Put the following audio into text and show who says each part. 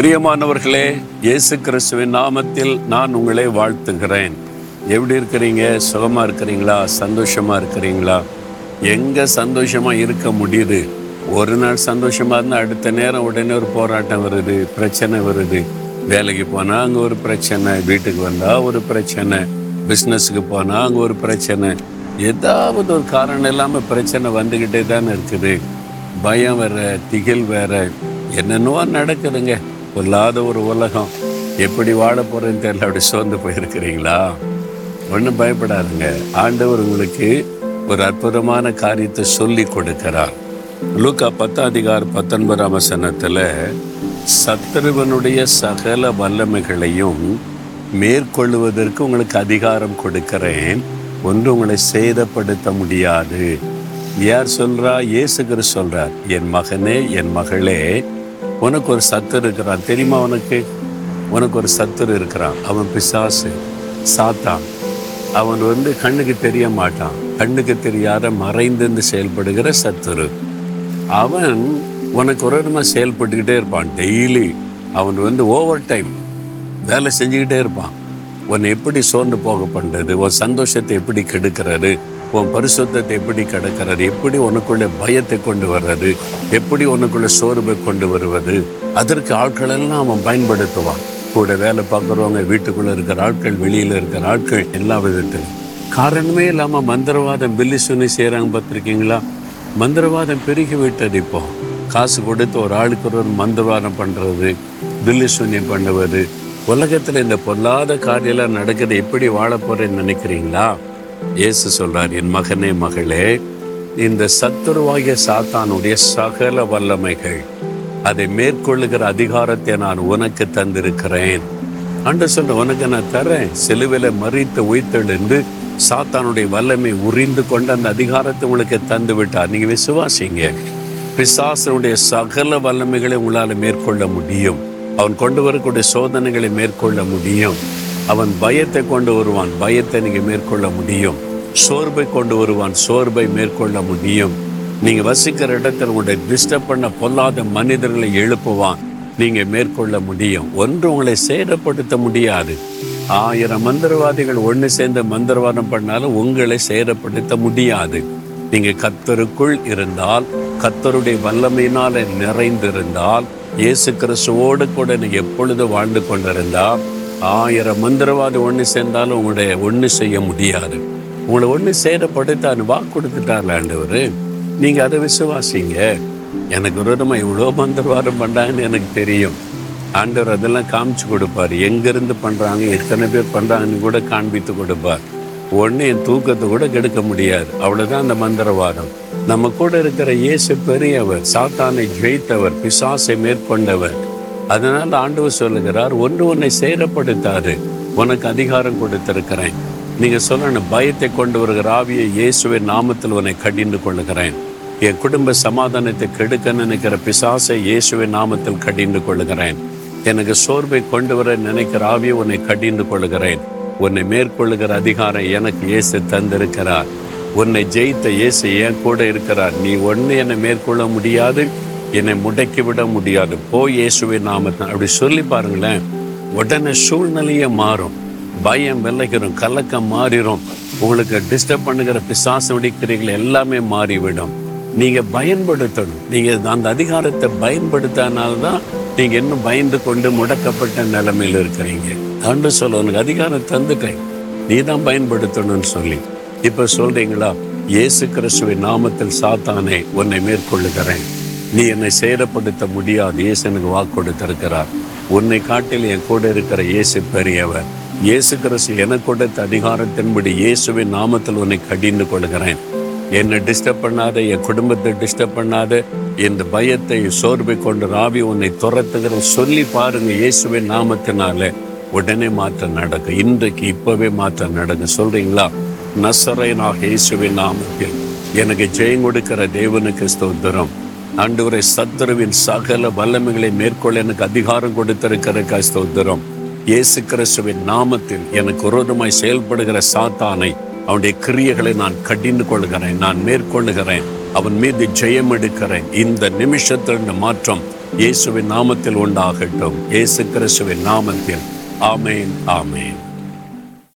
Speaker 1: பிரியமானவர்களே இயேசு கிறிஸ்துவின் நாமத்தில் நான் உங்களை வாழ்த்துகிறேன். எப்படி இருக்கிறீங்க? சுகமாக இருக்கிறீங்களா? சந்தோஷமாக இருக்கிறீங்களா? எங்கே சந்தோஷமாக இருக்க முடியுது? ஒரு நாள் சந்தோஷமாக இருந்தால் அடுத்த நேரம் உடனே ஒரு போராட்டம் வருது பிரச்சனை வருது. வேலைக்கு போனால் அங்கே ஒரு பிரச்சனை வீட்டுக்கு வந்தால் ஒரு பிரச்சனை பிஸ்னஸுக்கு போனால் அங்கே ஒரு பிரச்சனை. ஏதாவது ஒரு காரணம் இல்லாமல் பிரச்சனை வந்துக்கிட்டே தானே இருக்குது. பயம் வேற திகில் வேற என்னென்னவோ நடக்குதுங்க. பொல்லாத ஒரு உலகம். எப்படி வாழ போகிறேன்னு தெரியல அப்படி சோர்ந்து போயிருக்கிறீங்களா? ஒன்றும் பயப்படாதுங்க. ஆண்டவர் உங்களுக்கு ஒரு அற்புதமான காரியத்தை சொல்லி கொடுக்கிறார். லூக்கா பத்தாதிகார் பத்தொன்பதாம் வசனத்தில் சத்ருவனுடைய சகல வல்லமைகளையும் மேற்கொள்வதற்கு உங்களுக்கு அதிகாரம் கொடுக்கிறேன். ஒன்று உங்களை சேதப்படுத்த முடியாது. யார் சொல்கிறா இயேசுகர் சொல்கிறார் என் மகனே என் மகளே உனக்கு ஒரு சத்துரு இருக்கிறான். தெரியுமா உனக்கு? உனக்கு ஒரு சத்துரு இருக்கிறான். அவன் பிசாசு சாத்தான். அவன் வந்து கண்ணுக்கு தெரிய மாட்டான். கண்ணுக்கு தெரியாத மறைந்திருந்து செயல்படுகிற சத்துரு. அவன் உனக்கு ஒரு விதமாக செயல்பட்டுக்கிட்டே இருப்பான். டெய்லி அவன் வந்து ஓவர் டைம் வேலை செஞ்சுக்கிட்டே இருப்பான். உன்னை எப்படி சோர்ந்து போக பண்ணுறது உன் சந்தோஷத்தை எப்படி கெடுக்கிறது? உன் பரிசுத்தத்தை எப்படி கடக்கிறது? எப்படி உனக்குள்ள பயத்தை கொண்டு வர்றது? எப்படி உனக்குள்ள சோர்வை கொண்டு வருவது? அதற்கு ஆட்கள் எல்லாம் அவன் பயன்படுத்துவான். கூட வேலை பார்க்குறவங்க வீட்டுக்குள்ள இருக்கிற ஆட்கள் வெளியில இருக்கிற ஆட்கள் எல்லா விதத்திலும். காரணமே இல்லாம மந்திரவாதம் பில்லி சுனி செய்யறாங்க பார்த்துருக்கீங்களா? மந்திரவாதம் பெருகி விட்டது இப்போ. காசு கொடுத்து ஒரு ஆளுக்கு ஒரு மந்திரவாதம் பண்றது பில்லி சூன்யம் பண்ணுவது. உலகத்தில் இந்த பொல்லாத காரியெல்லாம் நடக்குது. எப்படி வாழ போகிறேன்னு நினைக்கிறீங்களா? இயேசு சொல்றார் என் மகனே மகளே இந்த சத்துருவாகிய சாத்தானுடைய சகல வல்லமைகள் அதை மேற்கொள்ளுகிற அதிகாரத்தை நான் உனக்கு தந்திருக்கிறேன். அன்று சொல்ற உனக்கு நான் தரேன் சிலுவில மறித்து உயிர்த்தெழுந்து சாத்தானுடைய வல்லமை உறிந்து கொண்டு அந்த அதிகாரத்தை உங்களுக்கு தந்து விட்டார். நீங்க விசுவாசிங்க. பிசாசனுடைய சகல வல்லமைகளை உங்களால் மேற்கொள்ள முடியும். அவன் கொண்டு வரக்கூடிய சோதனைகளை மேற்கொள்ள முடியும். அவன் பயத்தை கொண்டு வருவான். பயத்தை நீங்கள் மேற்கொள்ள முடியும். சோர்வை கொண்டு வருவான். சோர்வை மேற்கொள்ள முடியும். நீங்கள் வசிக்கிற இடத்துல உங்களை டிஸ்டர்ப் பண்ண பொல்லாத மனிதர்களை எழுப்புவான். நீங்கள் மேற்கொள்ள முடியும். ஒன்று உங்களை சேதப்படுத்த முடியாது. ஆயிரம் மந்திரவாதிகள் ஒன்று சேர்ந்து மந்திரவாதம் பண்ணாலும் உங்களை சேதப்படுத்த முடியாது. நீங்கள் கத்தருக்குள் இருந்தால் கத்தருடைய வல்லமையினால் நிறைந்திருந்தால் இயேசு கிறிஸ்துவோடு கூட நீங்கள் எப்பொழுது வாழ்ந்து கொண்டிருந்தால் ஆயிரம் மந்திரவாதி ஒன்று சேர்ந்தாலும் உங்களுடைய ஒன்று செய்ய முடியாது. உங்களை ஒன்று சேதப்படுத்த வாக்கு கொடுத்துட்டார் ஆண்டவர். நீங்கள் அதை விசுவாசிங்க. எனக்கு விரோதமாக இவ்வளோ மந்திரவாதம் பண்ணாங்கன்னு எனக்கு தெரியும். ஆண்டவர் அதெல்லாம் காமிச்சு கொடுப்பார். எங்கேருந்து பண்ணுறாங்க எத்தனை பேர் பண்ணுறாங்கன்னு கூட காண்பித்து கொடுப்பார். ஒன்று என் தூக்கத்தை கூட கெடுக்க முடியாது. அவ்வளோதான் அந்த மந்திரவாதம். நம்ம கூட இருக்கிற இயேசு பெரியவர் சாத்தானை ஜெயித்தவர் பிசாசை மேற்கொண்டவர். அதனால் ஆண்டவர் சொல்லுகிறார் ஒன்று ஒன்றை சேரப்படுத்தாரு உனக்கு அதிகாரம் கொடுத்திருக்கிறேன். நீங்கள் சொல்லணும் பயத்தை கொண்டு வருகிற ஆவியை இயேசுவின் நாமத்தில் உன்னை கடிந்து கொள்ளுகிறேன். என் குடும்ப சமாதானத்தை கெடுக்க நினைக்கிற பிசாசை இயேசுவின் நாமத்தில் கடிந்து கொள்ளுகிறேன். எனக்கு சோர்வை கொண்டு வர நினைக்கிற ஆவியை உன்னை கடிந்து கொள்ளுகிறேன். உன்னை மேற்கொள்ளுகிற அதிகாரம் எனக்கு இயேசு தந்திருக்கிறார். உன்னை ஜெயித்த இயேசு என் கூட இருக்கிறார். நீ ஒன்று என்னை மேற்கொள்ள முடியாது என்னை முடக்கி விட முடியாது. போ இயேசுவை நாமத்தான் அப்படி சொல்லி பாருங்களேன். உடனே சூழ்நிலையே மாறும். பயம் விளைகிறோம் கலக்கம் மாறிடும் உங்களுக்கு டிஸ்டர்ப் பண்ணுகிற பிசாசு வெடிக்கிறீர்கள். எல்லாமே மாறிவிடும். நீங்க பயன்படுத்தணும். நீங்க அந்த அதிகாரத்தை பயன்படுத்தினால்தான் நீங்க இன்னும் பயந்து கொண்டு முடக்கப்பட்ட நிலைமையில் இருக்கிறீங்க. அன்று சொல்ல உனக்கு அதிகாரம் தந்துட்டேன். நீ தான் பயன்படுத்தணும்னு சொல்லி. இப்ப சொல்றீங்களா? இயேசு கிறிஸ்துவின் நாமத்தில் சாத்தானே உன்னை மேற்கொள்ளுகிறேன். நீ என்னை சேதப்படுத்த முடியாது. இயேசு எனக்கு வாக்கு கொடுத்திருக்கிறார். உன்னை காட்டில் என் கூட இருக்கிற இயேசு பெரியவர். இயேசு கிறிஸ்து எனக்கு கொடுத்த அதிகாரத்தின்படி இயேசுவின் நாமத்தில் உன்னை கடிந்து கொள்கிறேன். என்னை டிஸ்டர்ப் பண்ணாத என் குடும்பத்தை டிஸ்டர்ப் பண்ணாத. இந்த பயத்தை சோர்வை கொண்டு ராவி உன்னை துரத்துகிற சொல்லி பாருங்க இயேசுவின் நாமத்தினால. உடனே மாற்றம் நடக்கும் இன்றைக்கு இப்பவே மாற்றம் நடக்கும் சொல்றீங்களா? நசரைனாக இயேசுவின் நாமத்தில். எனக்கு ஜெயம் கொடுக்கிற தேவனுக்கு ஸ்தோத்திரம். ஆண்டவரை சத்துருவின் சகல வல்லமைகளை மேற்கொள்ள எனக்கு அதிகாரம் கொடுத்திருக்கிற கஸ்தோத்திரம் இயேசு கிறிஸ்துவின் நாமத்தில் எனக்கு விரோதமாய் செயல்படுகிற சாத்தானை அவனுடைய கிரியைகளை நான் கடிந்து கொள்கிறேன் நான் மேற்கொள்ளுகிறேன் அவன் மீது ஜெயம் எடுக்கிறேன். இந்த நிமிஷத்தில் மாற்றம் இயேசுவின் நாமத்தில் உண்டாகட்டும். இயேசு கிறிஸ்துவின் நாமத்தில். ஆமேன் ஆமேன்.